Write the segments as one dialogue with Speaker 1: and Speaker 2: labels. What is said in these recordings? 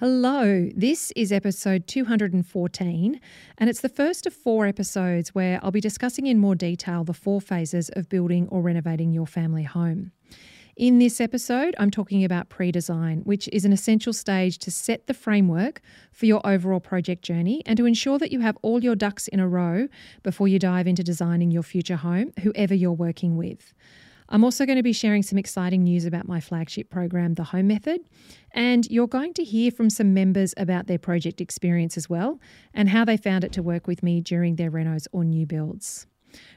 Speaker 1: Hello, this is episode 214, and it's the first of four episodes where I'll be discussing in more detail the four phases of building or renovating your family home. In this episode, I'm talking about pre design, which is an essential stage to set the framework for your overall project journey and to ensure that you have all your ducks in a row before you dive into designing your future home, whoever you're working with. I'm also going to be sharing some exciting news about my flagship program, The Home Method. And you're going to hear from some members about their project experience as well and how they found it to work with me during their renos or new builds.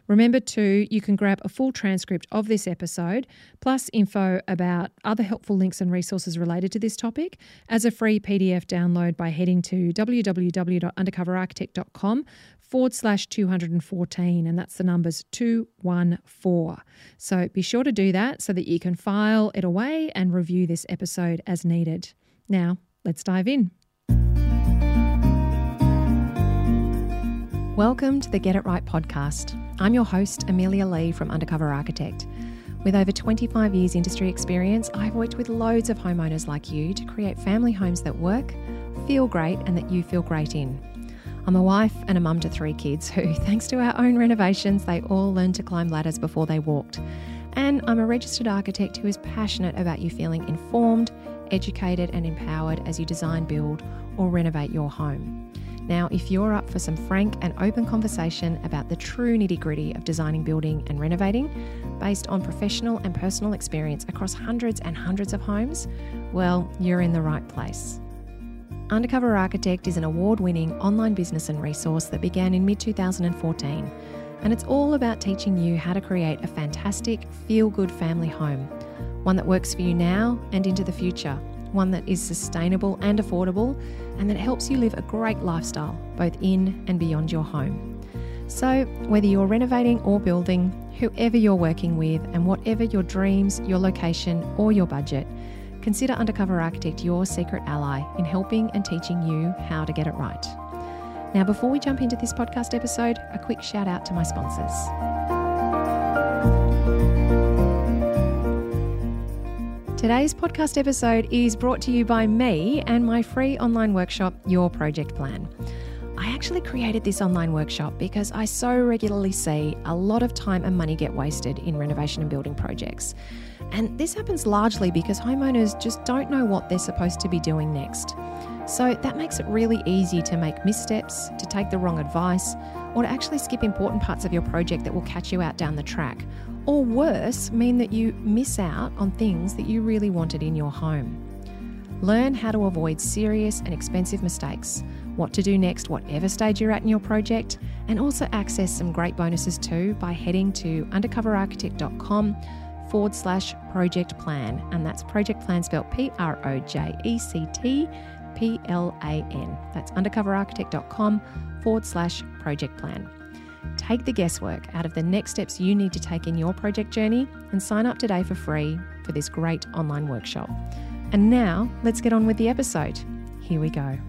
Speaker 1: Remember, too, you can grab a full transcript of this episode, plus info about other helpful links and resources related to this topic, as a free PDF download by heading to www.undercoverarchitect.com forward slash 214, and that's the numbers 214. So be sure to do that so that you can file it away and review this episode as needed. Now, let's dive in. Welcome to the Get It Right podcast. I'm your host, Amelia Lee from Undercover Architect. With over 25 years industry experience, I've worked with loads of homeowners like you to create family homes that work, feel great, and that you feel great in. I'm a wife and a mum to three kids who, thanks to our own renovations, they all learned to climb ladders before they walked. And I'm a registered architect who is passionate about you feeling informed, educated, and empowered as you design, build, or renovate your home. Now, if you're up for some frank and open conversation about the true nitty gritty of designing, building, and renovating based on professional and personal experience across hundreds and hundreds of homes, well, you're in the right place. Undercover Architect is an award winning online business and resource that began in mid 2014. And it's all about teaching you how to create a fantastic, feel good family home. One that works for you now and into the future. One that is sustainable and affordable, and that helps you live a great lifestyle, both in and beyond your home. So, whether you're renovating or building, whoever you're working with, and whatever your dreams, your location, or your budget, consider Undercover Architect your secret ally in helping and teaching you how to get it right. Now, before we jump into this podcast episode, a quick shout out to my sponsors. Today's podcast episode is brought to you by me and my free online workshop, Your Project Plan. I actually created this online workshop because I so regularly see a lot of time and money get wasted in renovation and building projects. And this happens largely because homeowners just don't know what they're supposed to be doing next. So that makes it really easy to make missteps, to take the wrong advice, or to actually skip important parts of your project that will catch you out down the track. Or worse, mean that you miss out on things that you really wanted in your home. Learn how to avoid serious and expensive mistakes, what to do next, whatever stage you're at in your project, and also access some great bonuses too by heading to undercoverarchitect.com forward slash project plan. And that's project plan spelled P R O J E C T P L A N. That's undercoverarchitect.com forward slash project plan. Take the guesswork out of the next steps you need to take in your project journey and sign up today for free for this great online workshop. And now let's get on with the episode. Here we go.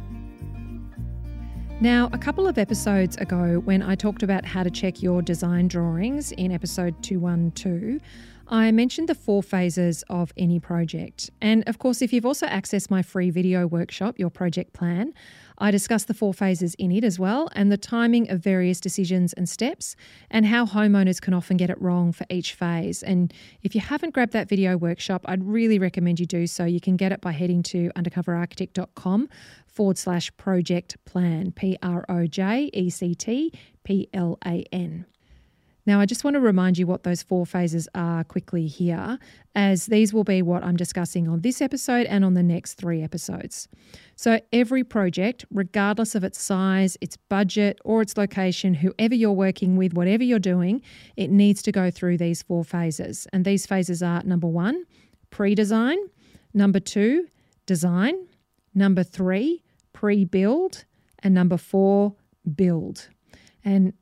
Speaker 1: Now, a couple of episodes ago, when I talked about how to check your design drawings in episode 212, I mentioned the four phases of any project. And of course, if you've also accessed my free video workshop, Your Project Plan, I discuss the four phases in it as well and the timing of various decisions and steps and how homeowners can often get it wrong for each phase. And if you haven't grabbed that video workshop, I'd really recommend you do so. You can get it by heading to undercoverarchitect.com forward slash project plan, P R O J E C T P L A N. Now, I just want to remind you what those four phases are quickly here, as these will be what I'm discussing on this episode and on the next three episodes. So, every project, regardless of its size, its budget, or its location, whoever you're working with, whatever you're doing, it needs to go through these four phases. And these phases are number one, pre design, number two, design, number three, pre build, and number four, build. And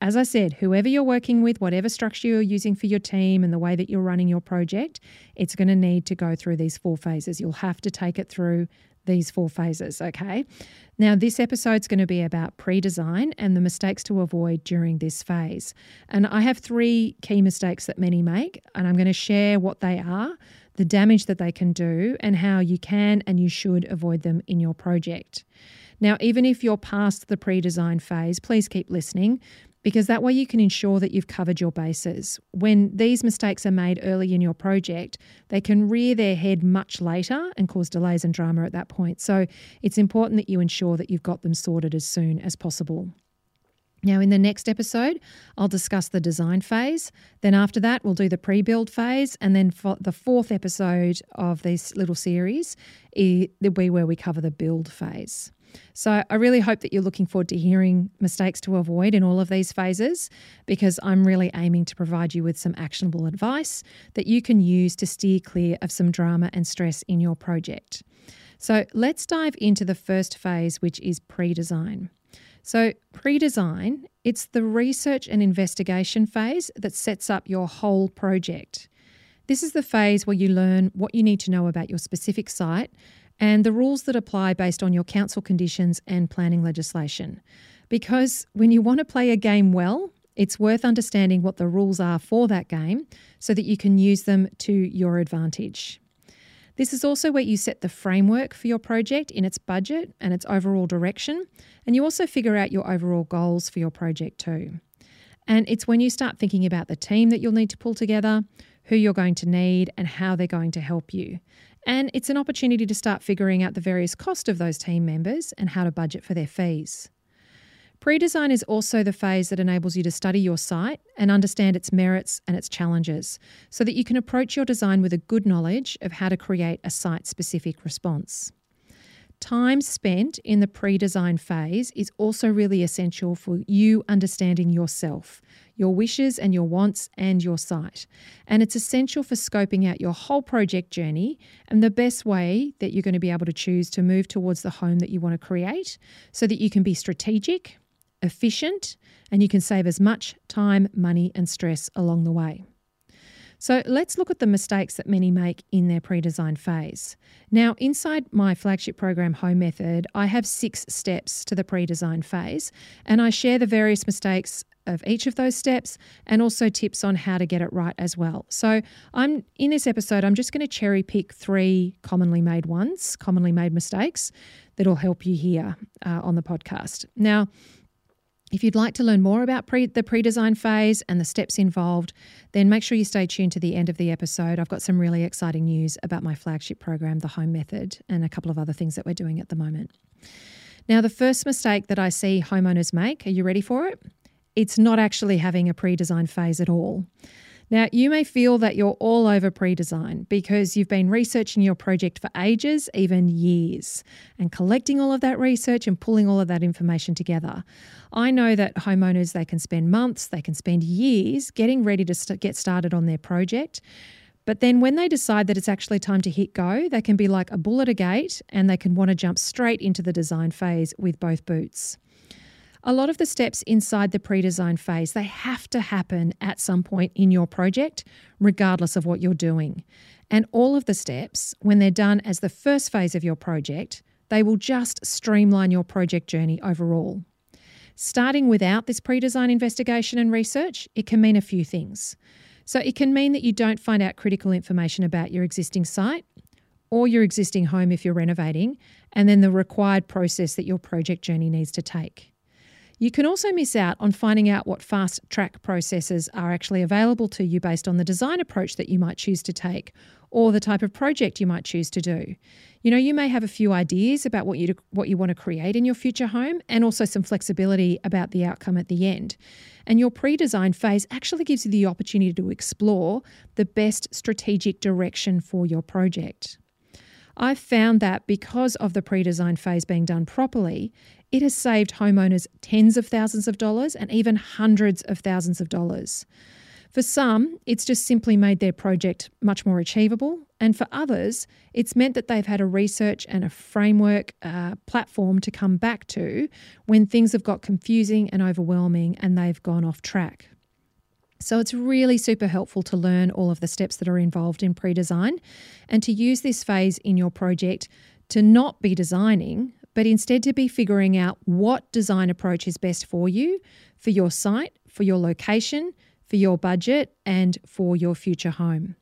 Speaker 1: as I said, whoever you're working with, whatever structure you're using for your team and the way that you're running your project, it's going to need to go through these four phases. You'll have to take it through these four phases, okay? Now, this episode's going to be about pre design and the mistakes to avoid during this phase. And I have three key mistakes that many make, and I'm going to share what they are the damage that they can do, and how you can and you should avoid them in your project. Now, even if you're past the pre design phase, please keep listening because that way you can ensure that you've covered your bases. When these mistakes are made early in your project, they can rear their head much later and cause delays and drama at that point. So it's important that you ensure that you've got them sorted as soon as possible. Now, in the next episode, I'll discuss the design phase. Then, after that, we'll do the pre build phase. And then, for the fourth episode of this little series, it'll be where we cover the build phase. So I really hope that you're looking forward to hearing mistakes to avoid in all of these phases because I'm really aiming to provide you with some actionable advice that you can use to steer clear of some drama and stress in your project. So let's dive into the first phase, which is pre design. So, pre design, it's the research and investigation phase that sets up your whole project. This is the phase where you learn what you need to know about your specific site and the rules that apply based on your council conditions and planning legislation. Because when you want to play a game well, it's worth understanding what the rules are for that game so that you can use them to your advantage. This is also where you set the framework for your project in its budget and its overall direction, and you also figure out your overall goals for your project too. And it's when you start thinking about the team that you'll need to pull together, who you're going to need, and how they're going to help you. And it's an opportunity to start figuring out the various cost of those team members and how to budget for their fees. Pre design is also the phase that enables you to study your site and understand its merits and its challenges so that you can approach your design with a good knowledge of how to create a site specific response. Time spent in the pre design phase is also really essential for you understanding yourself, your wishes and your wants, and your site. And it's essential for scoping out your whole project journey and the best way that you're going to be able to choose to move towards the home that you want to create so that you can be strategic, efficient, and you can save as much time, money, and stress along the way. So let's look at the mistakes that many make in their pre design phase. Now, inside my flagship program, Home Method, I have six steps to the pre design phase, and I share the various mistakes of each of those steps and also tips on how to get it right as well. So, I'm in this episode, I'm just going to cherry pick three commonly made ones, commonly made mistakes that'll help you here uh, on the podcast. Now, if you'd like to learn more about pre, the pre design phase and the steps involved, then make sure you stay tuned to the end of the episode. I've got some really exciting news about my flagship program, The Home Method, and a couple of other things that we're doing at the moment. Now, the first mistake that I see homeowners make, are you ready for it? It's not actually having a pre design phase at all. Now, you may feel that you're all over pre design because you've been researching your project for ages, even years, and collecting all of that research and pulling all of that information together. I know that homeowners, they can spend months, they can spend years getting ready to st- get started on their project. But then when they decide that it's actually time to hit go, they can be like a bull at a gate and they can want to jump straight into the design phase with both boots. A lot of the steps inside the pre-design phase, they have to happen at some point in your project, regardless of what you're doing. And all of the steps, when they're done as the first phase of your project, they will just streamline your project journey overall. Starting without this pre design investigation and research, it can mean a few things. So, it can mean that you don't find out critical information about your existing site or your existing home if you're renovating, and then the required process that your project journey needs to take. You can also miss out on finding out what fast track processes are actually available to you based on the design approach that you might choose to take or the type of project you might choose to do. You know, you may have a few ideas about what you what you want to create in your future home and also some flexibility about the outcome at the end. And your pre-design phase actually gives you the opportunity to explore the best strategic direction for your project. I've found that because of the pre design phase being done properly, it has saved homeowners tens of thousands of dollars and even hundreds of thousands of dollars. For some, it's just simply made their project much more achievable. And for others, it's meant that they've had a research and a framework uh, platform to come back to when things have got confusing and overwhelming and they've gone off track. So it's really super helpful to learn all of the steps that are involved in pre design and to use this phase in your project to not be designing, but instead to be figuring out what design approach is best for you, for your site, for your location, for your budget, and for your future home.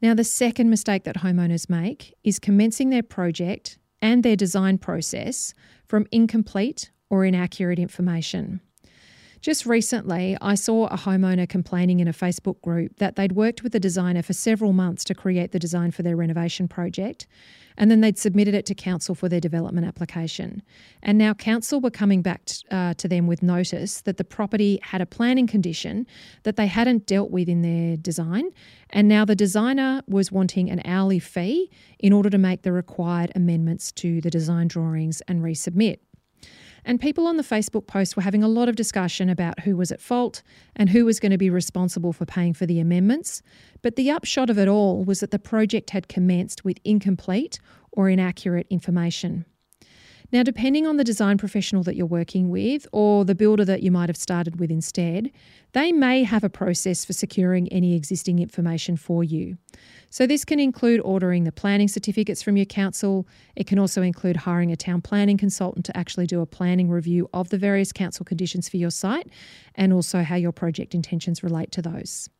Speaker 1: Now, the second mistake that homeowners make is commencing their project and their design process from incomplete or inaccurate information. Just recently, I saw a homeowner complaining in a Facebook group that they'd worked with a designer for several months to create the design for their renovation project, and then they'd submitted it to council for their development application. And now council were coming back t- uh, to them with notice that the property had a planning condition that they hadn't dealt with in their design, and now the designer was wanting an hourly fee in order to make the required amendments to the design drawings and resubmit. And people on the Facebook post were having a lot of discussion about who was at fault and who was going to be responsible for paying for the amendments. But the upshot of it all was that the project had commenced with incomplete or inaccurate information. Now, depending on the design professional that you're working with or the builder that you might have started with instead, they may have a process for securing any existing information for you. So, this can include ordering the planning certificates from your council. It can also include hiring a town planning consultant to actually do a planning review of the various council conditions for your site and also how your project intentions relate to those.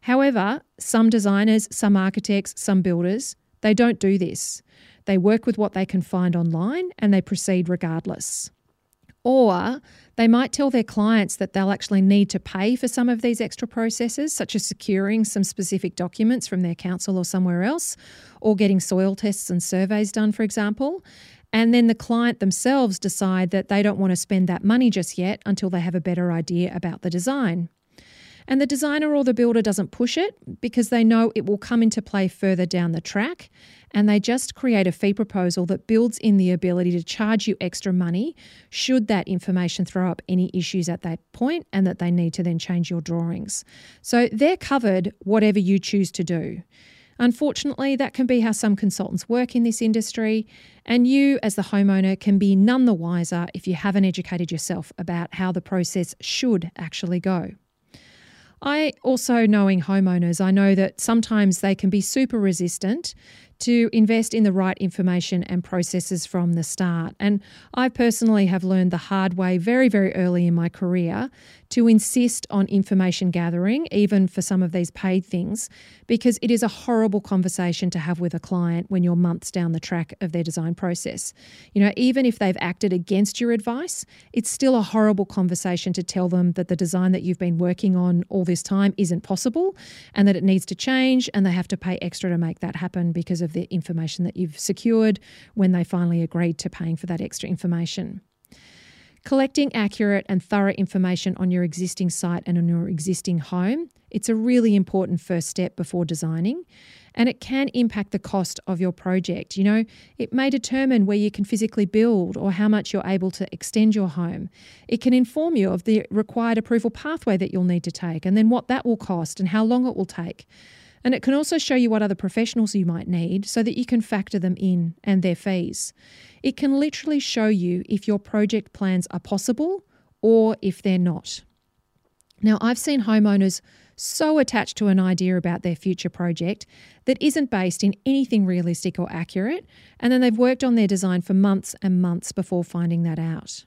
Speaker 1: However, some designers, some architects, some builders, they don't do this. They work with what they can find online and they proceed regardless. Or they might tell their clients that they'll actually need to pay for some of these extra processes, such as securing some specific documents from their council or somewhere else, or getting soil tests and surveys done, for example. And then the client themselves decide that they don't want to spend that money just yet until they have a better idea about the design. And the designer or the builder doesn't push it because they know it will come into play further down the track. And they just create a fee proposal that builds in the ability to charge you extra money should that information throw up any issues at that point and that they need to then change your drawings. So they're covered whatever you choose to do. Unfortunately, that can be how some consultants work in this industry, and you, as the homeowner, can be none the wiser if you haven't educated yourself about how the process should actually go. I also, knowing homeowners, I know that sometimes they can be super resistant to invest in the right information and processes from the start. And I personally have learned the hard way very, very early in my career to insist on information gathering, even for some of these paid things, because it is a horrible conversation to have with a client when you're months down the track of their design process. You know, even if they've acted against your advice, it's still a horrible conversation to tell them that the design that you've been working on all this time isn't possible and that it needs to change and they have to pay extra to make that happen because of the information that you've secured when they finally agreed to paying for that extra information. Collecting accurate and thorough information on your existing site and on your existing home, it's a really important first step before designing and it can impact the cost of your project. You know, it may determine where you can physically build or how much you're able to extend your home. It can inform you of the required approval pathway that you'll need to take and then what that will cost and how long it will take. And it can also show you what other professionals you might need so that you can factor them in and their fees. It can literally show you if your project plans are possible or if they're not. Now, I've seen homeowners so attached to an idea about their future project that isn't based in anything realistic or accurate, and then they've worked on their design for months and months before finding that out.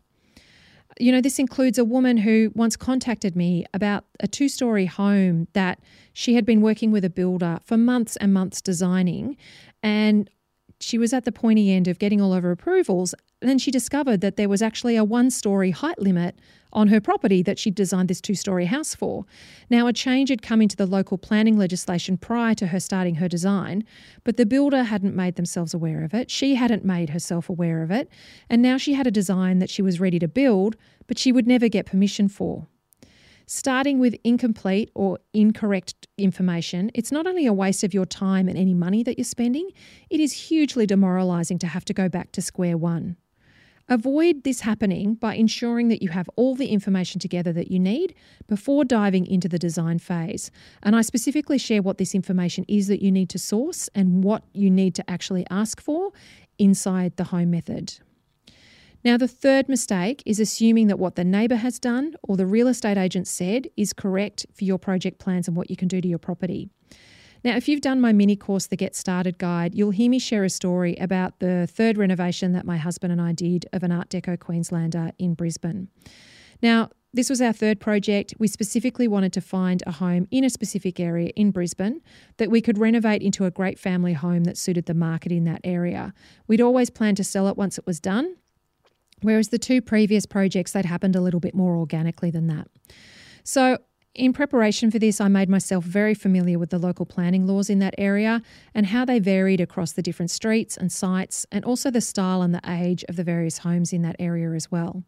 Speaker 1: You know, this includes a woman who once contacted me about a two story home that she had been working with a builder for months and months designing. And she was at the pointy end of getting all of her approvals. Then she discovered that there was actually a one story height limit on her property that she'd designed this two story house for. Now, a change had come into the local planning legislation prior to her starting her design, but the builder hadn't made themselves aware of it. She hadn't made herself aware of it. And now she had a design that she was ready to build, but she would never get permission for. Starting with incomplete or incorrect information, it's not only a waste of your time and any money that you're spending, it is hugely demoralising to have to go back to square one. Avoid this happening by ensuring that you have all the information together that you need before diving into the design phase. And I specifically share what this information is that you need to source and what you need to actually ask for inside the home method. Now, the third mistake is assuming that what the neighbour has done or the real estate agent said is correct for your project plans and what you can do to your property. Now, if you've done my mini course, the Get Started Guide, you'll hear me share a story about the third renovation that my husband and I did of an Art Deco Queenslander in Brisbane. Now, this was our third project. We specifically wanted to find a home in a specific area in Brisbane that we could renovate into a great family home that suited the market in that area. We'd always planned to sell it once it was done, whereas the two previous projects, they'd happened a little bit more organically than that. So in preparation for this, I made myself very familiar with the local planning laws in that area and how they varied across the different streets and sites, and also the style and the age of the various homes in that area as well.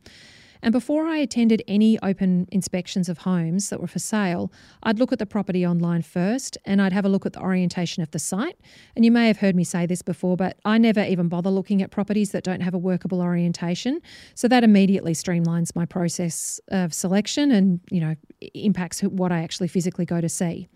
Speaker 1: And before I attended any open inspections of homes that were for sale, I'd look at the property online first and I'd have a look at the orientation of the site. And you may have heard me say this before, but I never even bother looking at properties that don't have a workable orientation. So that immediately streamlines my process of selection and, you know, impacts what I actually physically go to see.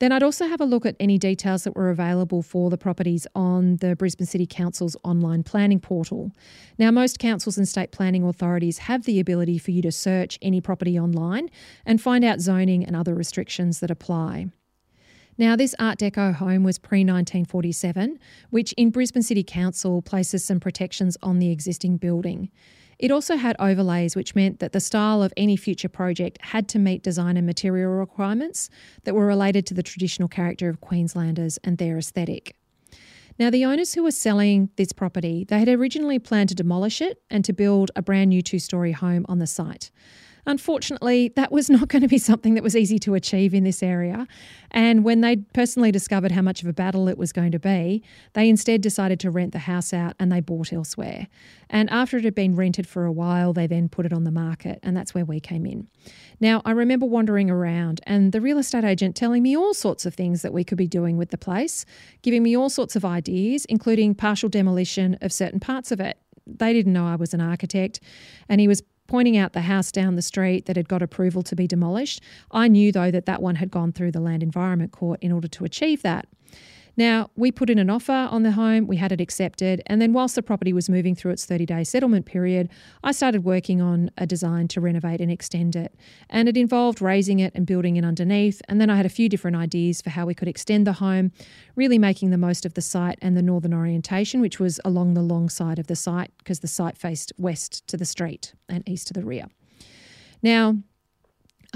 Speaker 1: Then I'd also have a look at any details that were available for the properties on the Brisbane City Council's online planning portal. Now, most councils and state planning authorities have the ability for you to search any property online and find out zoning and other restrictions that apply. Now, this Art Deco home was pre 1947, which in Brisbane City Council places some protections on the existing building. It also had overlays, which meant that the style of any future project had to meet design and material requirements that were related to the traditional character of Queenslanders and their aesthetic. Now, the owners who were selling this property, they had originally planned to demolish it and to build a brand new two-story home on the site. Unfortunately, that was not going to be something that was easy to achieve in this area. And when they personally discovered how much of a battle it was going to be, they instead decided to rent the house out and they bought elsewhere. And after it had been rented for a while, they then put it on the market, and that's where we came in. Now, I remember wandering around and the real estate agent telling me all sorts of things that we could be doing with the place, giving me all sorts of ideas, including partial demolition of certain parts of it. They didn't know I was an architect, and he was pointing out the house down the street that had got approval to be demolished. I knew, though, that that one had gone through the Land Environment Court in order to achieve that. Now, we put in an offer on the home, we had it accepted, and then whilst the property was moving through its 30 day settlement period, I started working on a design to renovate and extend it. And it involved raising it and building it underneath. And then I had a few different ideas for how we could extend the home, really making the most of the site and the northern orientation, which was along the long side of the site because the site faced west to the street and east to the rear. Now,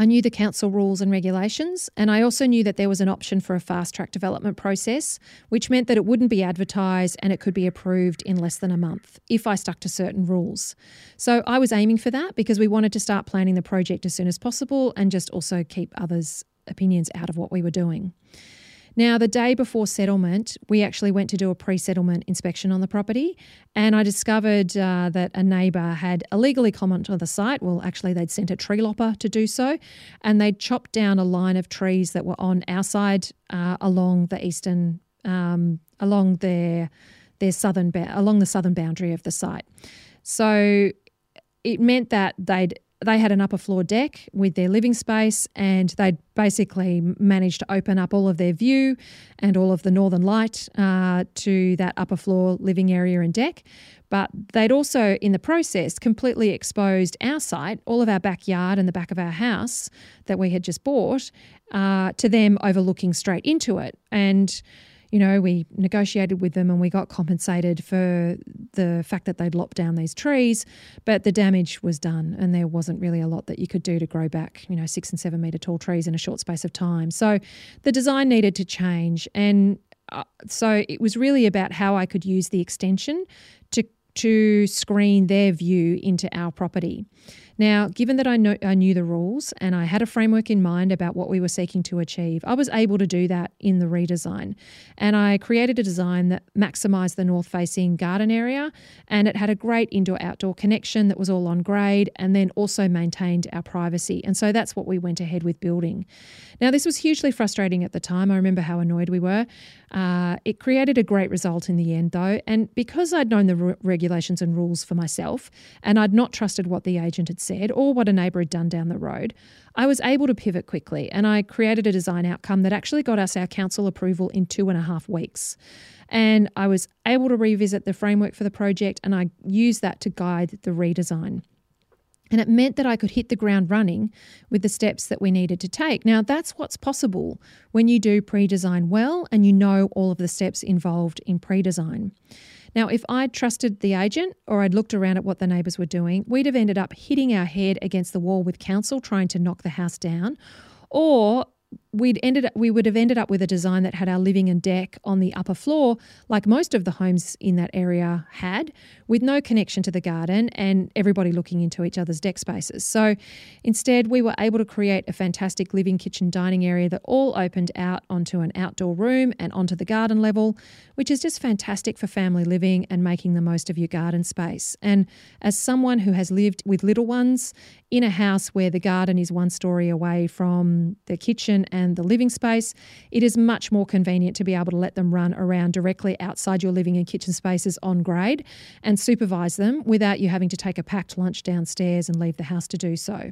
Speaker 1: I knew the council rules and regulations, and I also knew that there was an option for a fast track development process, which meant that it wouldn't be advertised and it could be approved in less than a month if I stuck to certain rules. So I was aiming for that because we wanted to start planning the project as soon as possible and just also keep others' opinions out of what we were doing. Now, the day before settlement, we actually went to do a pre settlement inspection on the property, and I discovered uh, that a neighbour had illegally commented on the site. Well, actually, they'd sent a tree lopper to do so, and they'd chopped down a line of trees that were on our side uh, along the eastern, um, along their their southern ba- along the southern boundary of the site. So it meant that they'd they had an upper floor deck with their living space, and they'd basically managed to open up all of their view and all of the northern light uh, to that upper floor living area and deck. But they'd also, in the process, completely exposed our site, all of our backyard and the back of our house that we had just bought, uh, to them overlooking straight into it. And you know, we negotiated with them and we got compensated for the fact that they'd lopped down these trees, but the damage was done and there wasn't really a lot that you could do to grow back, you know, six and seven metre tall trees in a short space of time. So the design needed to change. And uh, so it was really about how I could use the extension to to screen their view into our property. Now, given that I, know, I knew the rules and I had a framework in mind about what we were seeking to achieve, I was able to do that in the redesign. And I created a design that maximised the north facing garden area and it had a great indoor outdoor connection that was all on grade and then also maintained our privacy. And so that's what we went ahead with building. Now, this was hugely frustrating at the time. I remember how annoyed we were. Uh, it created a great result in the end, though. And because I'd known the re- regulations and rules for myself and I'd not trusted what the agent had said or what a neighbour had done down the road, I was able to pivot quickly and I created a design outcome that actually got us our council approval in two and a half weeks. And I was able to revisit the framework for the project and I used that to guide the redesign. And it meant that I could hit the ground running with the steps that we needed to take. Now, that's what's possible when you do pre design well and you know all of the steps involved in pre design. Now, if I'd trusted the agent or I'd looked around at what the neighbours were doing, we'd have ended up hitting our head against the wall with council trying to knock the house down. Or we'd ended we would have ended up with a design that had our living and deck on the upper floor, like most of the homes in that area had, with no connection to the garden and everybody looking into each other's deck spaces. So instead, we were able to create a fantastic living, kitchen, dining area that all opened out onto an outdoor room and onto the garden level, which is just fantastic for family living and making the most of your garden space. And as someone who has lived with little ones in a house where the garden is one story away from the kitchen and the living space, it is much more convenient to be able to let them run around directly outside your living and kitchen spaces on grade and supervise them without you having to take a packed lunch downstairs and leave the house to do so.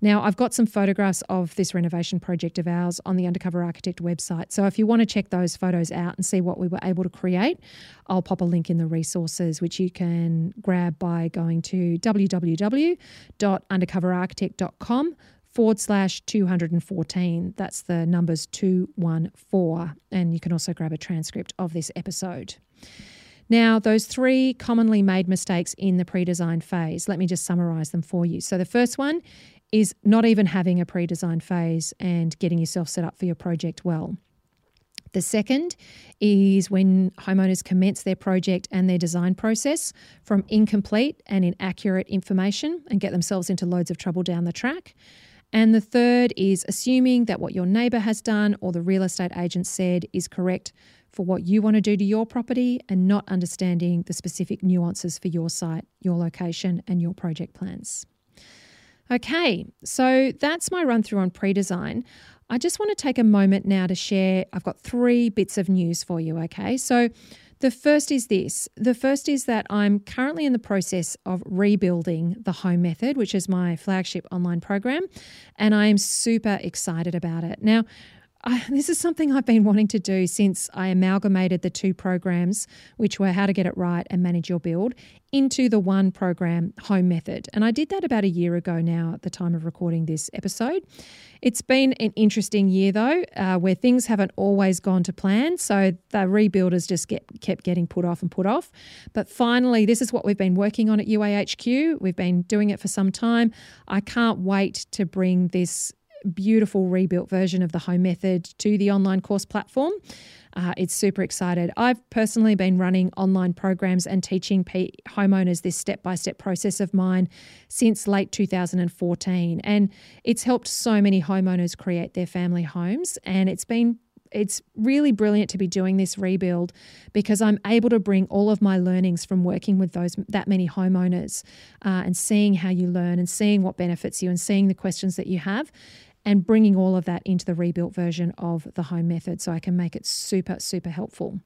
Speaker 1: Now, I've got some photographs of this renovation project of ours on the Undercover Architect website. So if you want to check those photos out and see what we were able to create, I'll pop a link in the resources, which you can grab by going to www.undercoverarchitect.com forward slash 214. That's the numbers 214. And you can also grab a transcript of this episode. Now, those three commonly made mistakes in the pre design phase, let me just summarize them for you. So, the first one is not even having a pre design phase and getting yourself set up for your project well. The second is when homeowners commence their project and their design process from incomplete and inaccurate information and get themselves into loads of trouble down the track. And the third is assuming that what your neighbour has done or the real estate agent said is correct for what you want to do to your property and not understanding the specific nuances for your site, your location, and your project plans. Okay, so that's my run through on pre design. I just want to take a moment now to share. I've got three bits of news for you, okay? So, the first is this the first is that I'm currently in the process of rebuilding the home method, which is my flagship online program, and I am super excited about it. Now, I, this is something I've been wanting to do since I amalgamated the two programs, which were How to Get It Right and Manage Your Build, into the one program, Home Method. And I did that about a year ago now at the time of recording this episode. It's been an interesting year though, uh, where things haven't always gone to plan. So the rebuilders just get kept getting put off and put off. But finally, this is what we've been working on at UAHQ. We've been doing it for some time. I can't wait to bring this beautiful rebuilt version of the home method to the online course platform. Uh, it's super excited. I've personally been running online programs and teaching homeowners this step by step process of mine since late 2014. And it's helped so many homeowners create their family homes. And it's been it's really brilliant to be doing this rebuild because I'm able to bring all of my learnings from working with those that many homeowners uh, and seeing how you learn and seeing what benefits you and seeing the questions that you have and bringing all of that into the rebuilt version of the home method so I can make it super, super helpful.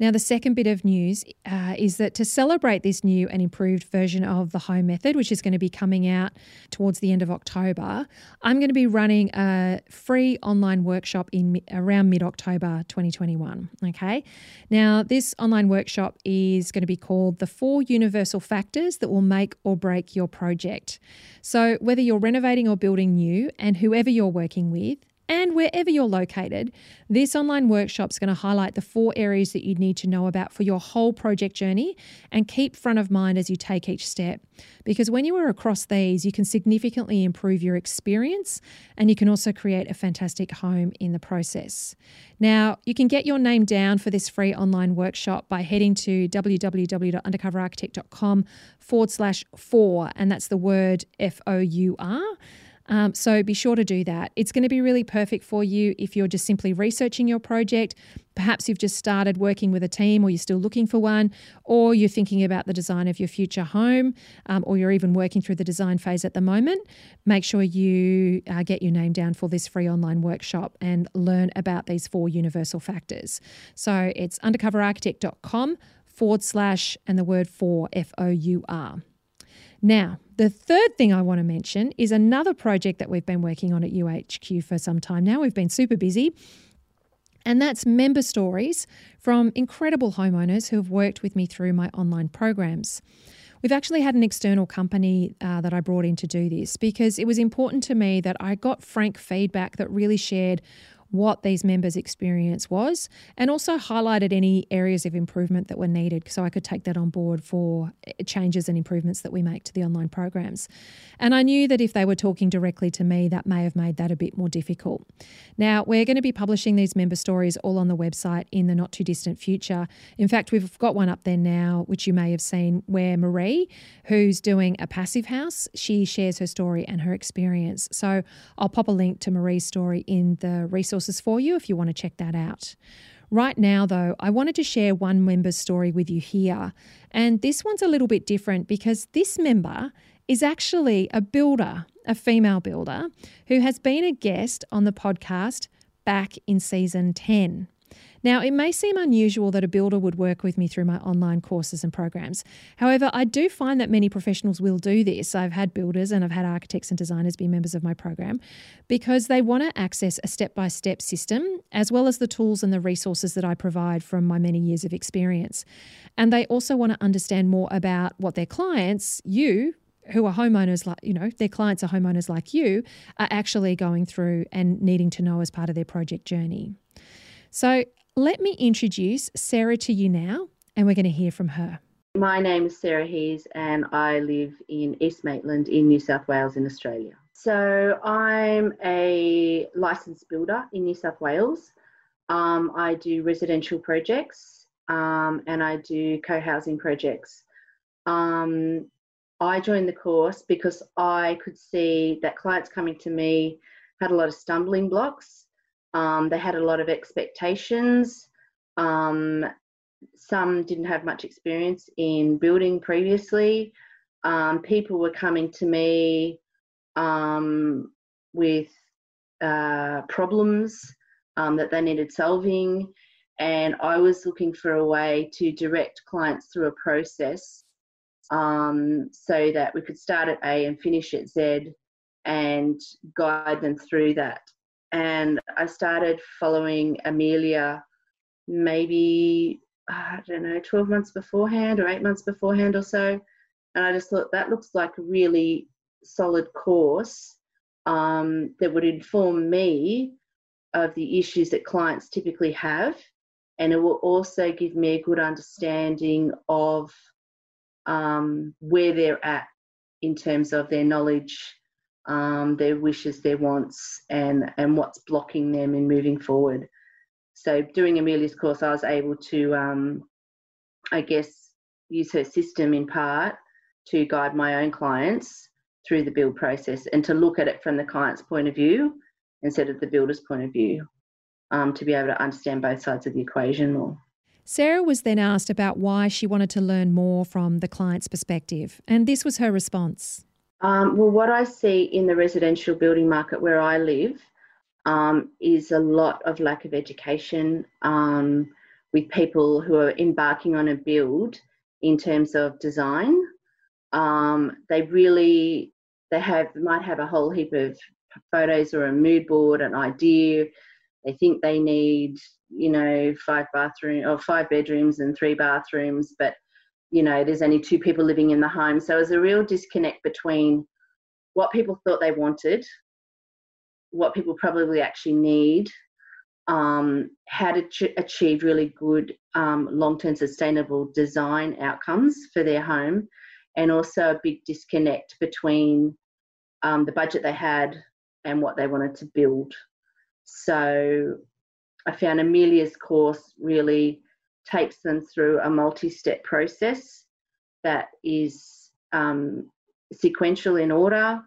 Speaker 1: Now, the second bit of news uh, is that to celebrate this new and improved version of the home method, which is going to be coming out towards the end of October, I'm going to be running a free online workshop in around mid October 2021. Okay. Now, this online workshop is going to be called The Four Universal Factors That Will Make or Break Your Project. So, whether you're renovating or building new, and whoever you're working with, and wherever you're located, this online workshop is going to highlight the four areas that you need to know about for your whole project journey and keep front of mind as you take each step. Because when you are across these, you can significantly improve your experience and you can also create a fantastic home in the process. Now, you can get your name down for this free online workshop by heading to www.undercoverarchitect.com forward slash four, and that's the word F O U R. Um, so be sure to do that. It's going to be really perfect for you if you're just simply researching your project. Perhaps you've just started working with a team or you're still looking for one, or you're thinking about the design of your future home, um, or you're even working through the design phase at the moment. Make sure you uh, get your name down for this free online workshop and learn about these four universal factors. So it's undercoverarchitect.com forward slash and the word for F O U R. Now, the third thing I want to mention is another project that we've been working on at UAHQ for some time now. We've been super busy. And that's member stories from incredible homeowners who have worked with me through my online programs. We've actually had an external company uh, that I brought in to do this because it was important to me that I got frank feedback that really shared what these members' experience was and also highlighted any areas of improvement that were needed so I could take that on board for eh, changes and improvements that we make to the online programs. And I knew that if they were talking directly to me, that may have made that a bit more difficult. Now, we're going to be publishing these member stories all on the website in the not too distant future. In fact, we've got one up there now, which you may have seen, where Marie, who's doing a passive house, she shares her story and her experience. So I'll pop a link to Marie's story in the resources for you if you want to check that out. Right now, though, I wanted to share one member's story with you here. And this one's a little bit different because this member is actually a builder, a female builder, who has been a guest on the podcast back in season 10. Now, it may seem unusual that a builder would work with me through my online courses and programs. However, I do find that many professionals will do this. I've had builders and I've had architects and designers be members of my program because they want to access a step by step system as well as the tools and the resources that I provide from my many years of experience. And they also want to understand more about what their clients, you, who are homeowners like you know their clients are homeowners like you are actually going through and needing to know as part of their project journey so let me introduce Sarah to you now, and we're going to hear from her.
Speaker 2: My name is Sarah Hees, and I live in East Maitland in New South Wales, in Australia. So, I'm a licensed builder in New South Wales. Um, I do residential projects um, and I do co housing projects. Um, I joined the course because I could see that clients coming to me had a lot of stumbling blocks um, they had a lot of expectations. Um, some didn't have much experience in building previously. Um, people were coming to me um, with uh, problems um, that they needed solving, and I was looking for a way to direct clients through a process um, so that we could start at A and finish at Z and guide them through that and I started following Amelia maybe I don't know 12 months beforehand or 8 months beforehand or so. And I just thought that looks like a really solid course um, that would inform me of the issues that clients typically have. And it will also give me a good understanding of um, where they're at in terms of their knowledge um, their wishes, their wants, and and what's blocking them in moving forward. So doing Amelia's course, I was able to, um, I guess, use her system in part to guide my own clients through the build process and to look at it from the client's point of view instead of the builder's point of view, um, to be able to understand both sides of the equation more.
Speaker 1: Sarah was then asked about why she wanted to learn more from the client's perspective, and this was her response.
Speaker 2: Um, well, what I see in the residential building market where I live um, is a lot of lack of education um, with people who are embarking on a build in terms of design. Um, they really they have might have a whole heap of photos or a mood board, an idea. They think they need you know five bathroom or five bedrooms and three bathrooms, but you know, there's only two people living in the home. So there's a real disconnect between what people thought they wanted, what people probably actually need, um, how to ch- achieve really good um, long term sustainable design outcomes for their home, and also a big disconnect between um, the budget they had and what they wanted to build. So I found Amelia's course really takes them through a multi-step process that is um, sequential in order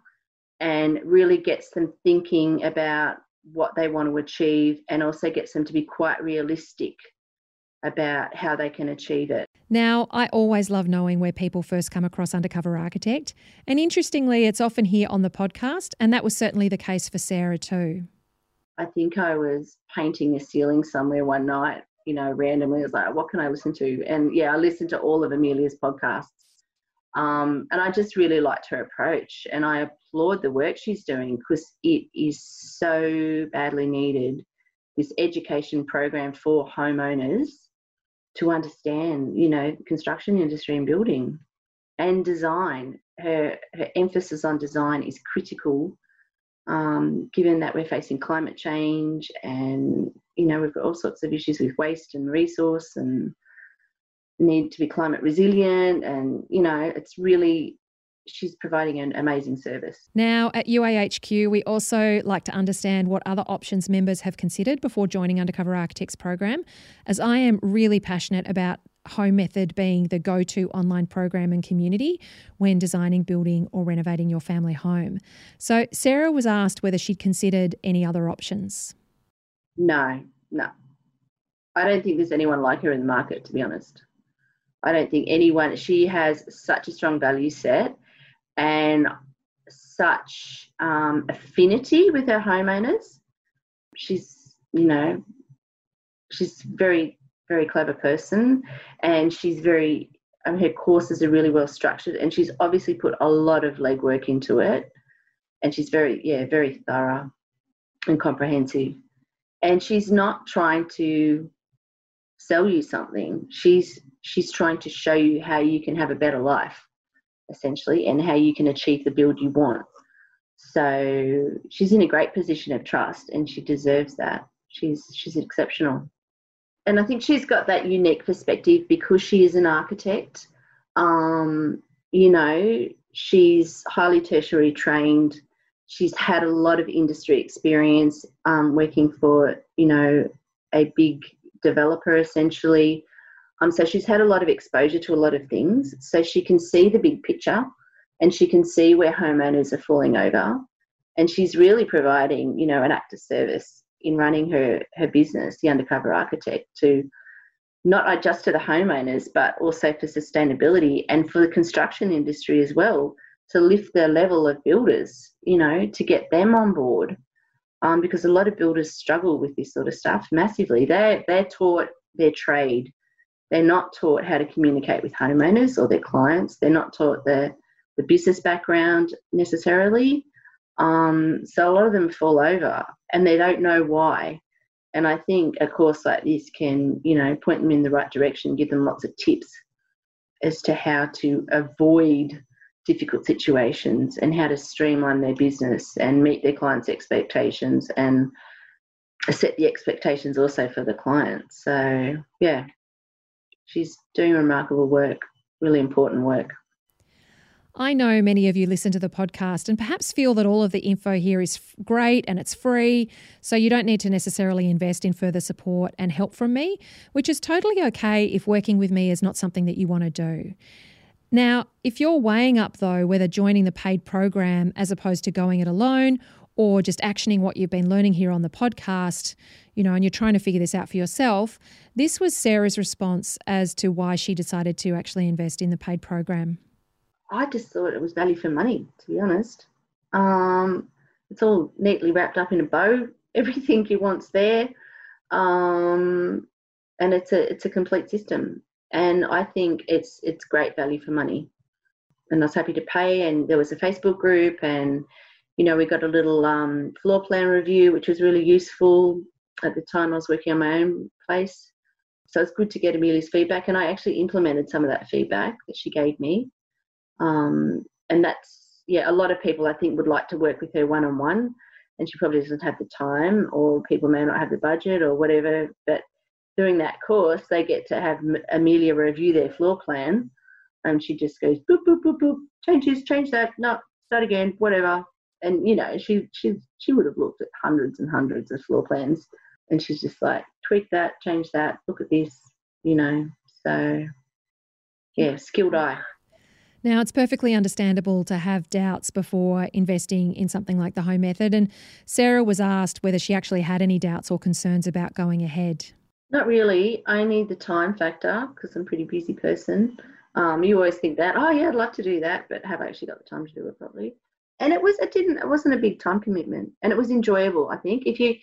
Speaker 2: and really gets them thinking about what they want to achieve and also gets them to be quite realistic about how they can achieve it.
Speaker 1: Now, I always love knowing where people first come across Undercover Architect. And interestingly, it's often here on the podcast, and that was certainly the case for Sarah too.
Speaker 2: I think I was painting a ceiling somewhere one night you know, randomly. I was like, what can I listen to? And yeah, I listened to all of Amelia's podcasts. Um, and I just really liked her approach and I applaud the work she's doing because it is so badly needed. This education program for homeowners to understand, you know, construction industry and building and design. Her, her emphasis on design is critical um, given that we're facing climate change and you know we've got all sorts of issues with waste and resource and need to be climate resilient and you know it's really she's providing an amazing service.
Speaker 1: Now, at UAHQ, we also like to understand what other options members have considered before joining Undercover Architects program, as I am really passionate about Home Method being the go to online program and community when designing, building, or renovating your family home. So, Sarah was asked whether she'd considered any other options.
Speaker 2: No, no. I don't think there's anyone like her in the market, to be honest. I don't think anyone, she has such a strong value set and such um, affinity with her homeowners. She's, you know, she's very, very clever person, and she's very. Um, her courses are really well structured, and she's obviously put a lot of legwork into it. And she's very, yeah, very thorough and comprehensive. And she's not trying to sell you something. She's she's trying to show you how you can have a better life essentially, and how you can achieve the build you want. So she's in a great position of trust, and she deserves that. She's she's exceptional, and I think she's got that unique perspective because she is an architect. Um, you know, she's highly tertiary trained. She's had a lot of industry experience um, working for, you know, a big developer essentially. Um, so she's had a lot of exposure to a lot of things. So she can see the big picture and she can see where homeowners are falling over. And she's really providing, you know, an active service in running her, her business, the undercover architect, to not just to the homeowners, but also for sustainability and for the construction industry as well, to lift the level of builders, you know, to get them on board. Um, because a lot of builders struggle with this sort of stuff massively. They're, they're taught their trade they're not taught how to communicate with homeowners or their clients. They're not taught the, the business background necessarily. Um, so a lot of them fall over and they don't know why. And I think a course like this can, you know, point them in the right direction, give them lots of tips as to how to avoid difficult situations and how to streamline their business and meet their clients' expectations and set the expectations also for the clients. So, yeah, she's doing remarkable work, really important work.
Speaker 1: I know many of you listen to the podcast and perhaps feel that all of the info here is great and it's free, so you don't need to necessarily invest in further support and help from me, which is totally okay if working with me is not something that you want to do. Now, if you're weighing up though whether joining the paid program as opposed to going it alone or just actioning what you've been learning here on the podcast, you know, and you're trying to figure this out for yourself, this was Sarah's response as to why she decided to actually invest in the paid program.
Speaker 2: I just thought it was value for money, to be honest. Um, it's all neatly wrapped up in a bow. Everything you want's there, um, and it's a it's a complete system. And I think it's it's great value for money. And I was happy to pay. And there was a Facebook group, and you know we got a little um, floor plan review, which was really useful. At the time, I was working on my own place, so it's good to get Amelia's feedback. And I actually implemented some of that feedback that she gave me. Um, and that's, yeah, a lot of people I think would like to work with her one on one. And she probably doesn't have the time, or people may not have the budget, or whatever. But doing that course, they get to have Amelia review their floor plan. And she just goes, boop, boop, boop, boop, change this, change that, no, start again, whatever. And, you know, she, she, she would have looked at hundreds and hundreds of floor plans and she's just like tweak that change that look at this you know so yeah skilled eye
Speaker 1: now, it's perfectly understandable to have doubts before investing in something like the home method. And Sarah was asked whether she actually had any doubts or concerns about going ahead.
Speaker 2: Not really. I need the time factor because I'm a pretty busy person. Um, you always think that, oh yeah, I'd love to do that, but have I actually got the time to do it properly? And it was, it didn't, it wasn't a big time commitment, and it was enjoyable. I think if you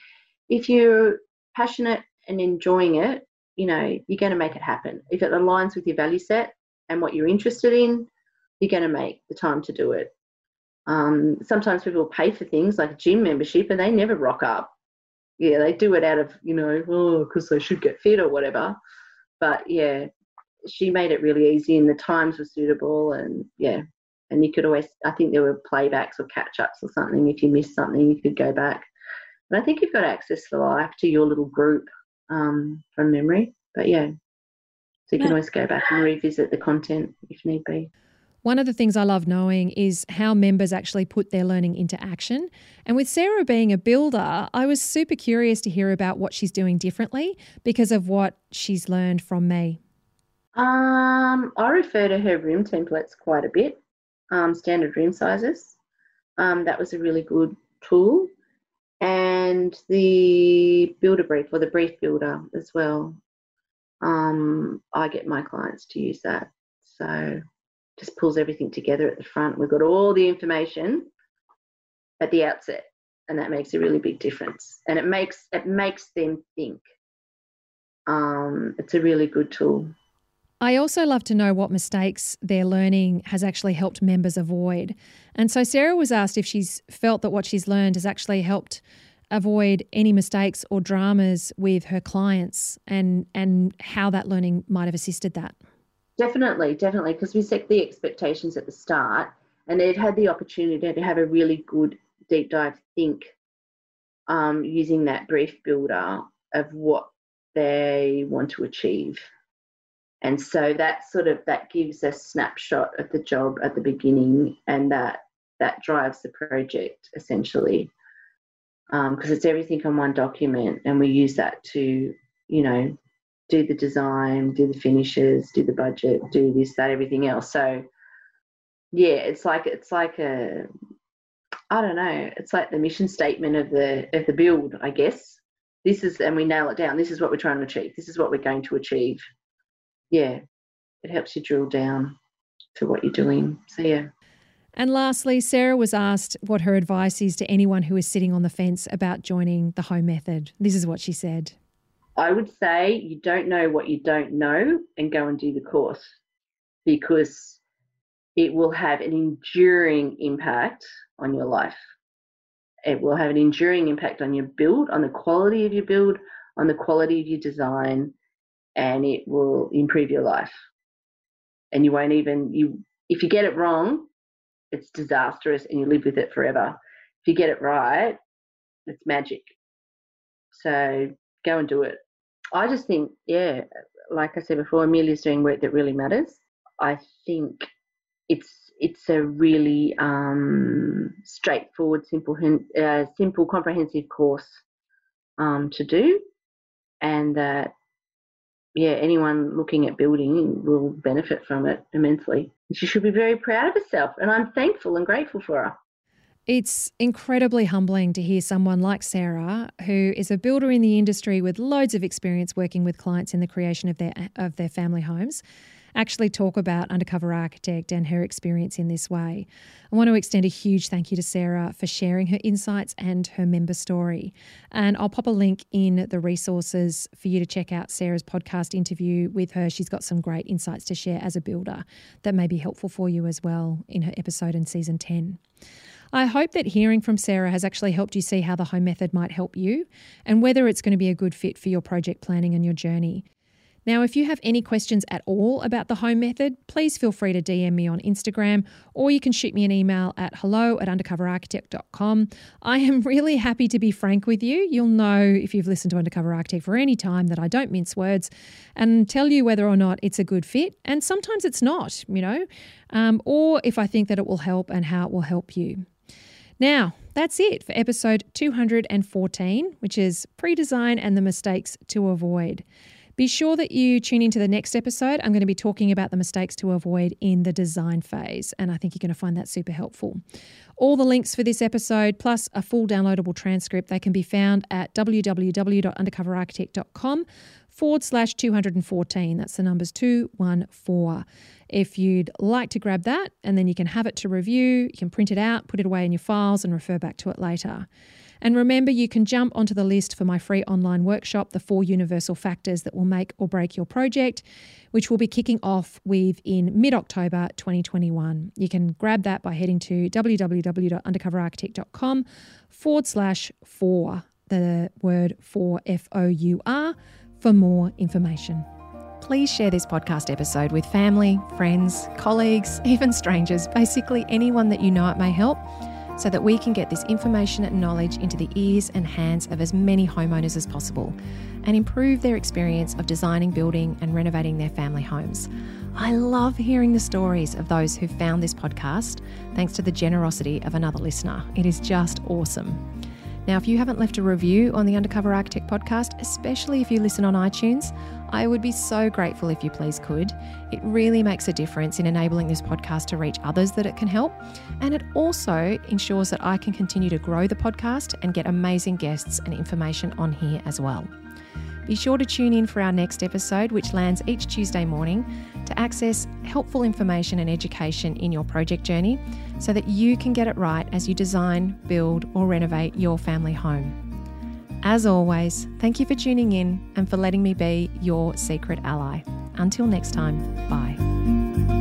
Speaker 2: if you're passionate and enjoying it, you know, you're going to make it happen. If it aligns with your value set and what you're interested in, you're going to make the time to do it. Um, sometimes people pay for things like gym membership and they never rock up. Yeah, they do it out of, you know, oh, because they should get fit or whatever. But yeah, she made it really easy and the times were suitable and yeah, And you could always, I think there were playbacks or catch ups or something. If you missed something, you could go back. But I think you've got access for life to your little group um, from memory. But yeah, so you can always go back and revisit the content if need be.
Speaker 1: One of the things I love knowing is how members actually put their learning into action. And with Sarah being a builder, I was super curious to hear about what she's doing differently because of what she's learned from me.
Speaker 2: Um, I refer to her room templates quite a bit, um, standard room sizes. Um, that was a really good tool. And the builder brief or the brief builder as well. Um, I get my clients to use that. So just pulls everything together at the front. We've got all the information at the outset, and that makes a really big difference. And it makes it makes them think. Um, it's a really good tool.
Speaker 1: I also love to know what mistakes their learning has actually helped members avoid. And so Sarah was asked if she's felt that what she's learned has actually helped avoid any mistakes or dramas with her clients and and how that learning might have assisted that.
Speaker 2: Definitely, definitely, because we set the expectations at the start, and they've had the opportunity to have a really good deep dive think um, using that brief builder of what they want to achieve. And so that sort of that gives a snapshot of the job at the beginning, and that that drives the project essentially, because um, it's everything on one document, and we use that to you know do the design, do the finishes, do the budget, do this, that, everything else. So yeah, it's like it's like a I don't know, it's like the mission statement of the of the build, I guess. This is and we nail it down. This is what we're trying to achieve. This is what we're going to achieve. Yeah. It helps you drill down to what you're doing. So yeah.
Speaker 1: And lastly, Sarah was asked what her advice is to anyone who is sitting on the fence about joining the home method. This is what she said.
Speaker 2: I would say you don't know what you don't know and go and do the course because it will have an enduring impact on your life. It will have an enduring impact on your build, on the quality of your build, on the quality of your design, and it will improve your life. And you won't even you if you get it wrong, it's disastrous and you live with it forever. If you get it right, it's magic. So go and do it. I just think, yeah, like I said before, Amelia's doing work that really matters. I think it's it's a really um, straightforward, simple, uh, simple, comprehensive course um, to do, and that yeah, anyone looking at building will benefit from it immensely. She should be very proud of herself, and I'm thankful and grateful for her.
Speaker 1: It's incredibly humbling to hear someone like Sarah, who is a builder in the industry with loads of experience working with clients in the creation of their of their family homes, actually talk about Undercover Architect and her experience in this way. I want to extend a huge thank you to Sarah for sharing her insights and her member story. And I'll pop a link in the resources for you to check out Sarah's podcast interview with her. She's got some great insights to share as a builder that may be helpful for you as well in her episode in season 10. I hope that hearing from Sarah has actually helped you see how the home method might help you and whether it's going to be a good fit for your project planning and your journey. Now, if you have any questions at all about the home method, please feel free to DM me on Instagram or you can shoot me an email at hello at undercoverarchitect.com. I am really happy to be frank with you. You'll know if you've listened to Undercover Architect for any time that I don't mince words and tell you whether or not it's a good fit. And sometimes it's not, you know, um, or if I think that it will help and how it will help you. Now, that's it for episode 214, which is pre design and the mistakes to avoid. Be sure that you tune into the next episode. I'm going to be talking about the mistakes to avoid in the design phase, and I think you're going to find that super helpful. All the links for this episode, plus a full downloadable transcript, they can be found at www.undercoverarchitect.com forward slash 214. That's the numbers 214. If you'd like to grab that and then you can have it to review, you can print it out, put it away in your files, and refer back to it later. And remember, you can jump onto the list for my free online workshop, The Four Universal Factors That Will Make or Break Your Project, which will be kicking off with in mid October 2021. You can grab that by heading to www.undercoverarchitect.com forward slash four, the word for F O U R, for more information. Please share this podcast episode with family, friends, colleagues, even strangers, basically anyone that you know it may help, so that we can get this information and knowledge into the ears and hands of as many homeowners as possible and improve their experience of designing, building, and renovating their family homes. I love hearing the stories of those who found this podcast thanks to the generosity of another listener. It is just awesome. Now, if you haven't left a review on the Undercover Architect podcast, especially if you listen on iTunes, I would be so grateful if you please could. It really makes a difference in enabling this podcast to reach others that it can help. And it also ensures that I can continue to grow the podcast and get amazing guests and information on here as well. Be sure to tune in for our next episode, which lands each Tuesday morning, to access helpful information and education in your project journey so that you can get it right as you design, build, or renovate your family home. As always, thank you for tuning in and for letting me be your secret ally. Until next time, bye.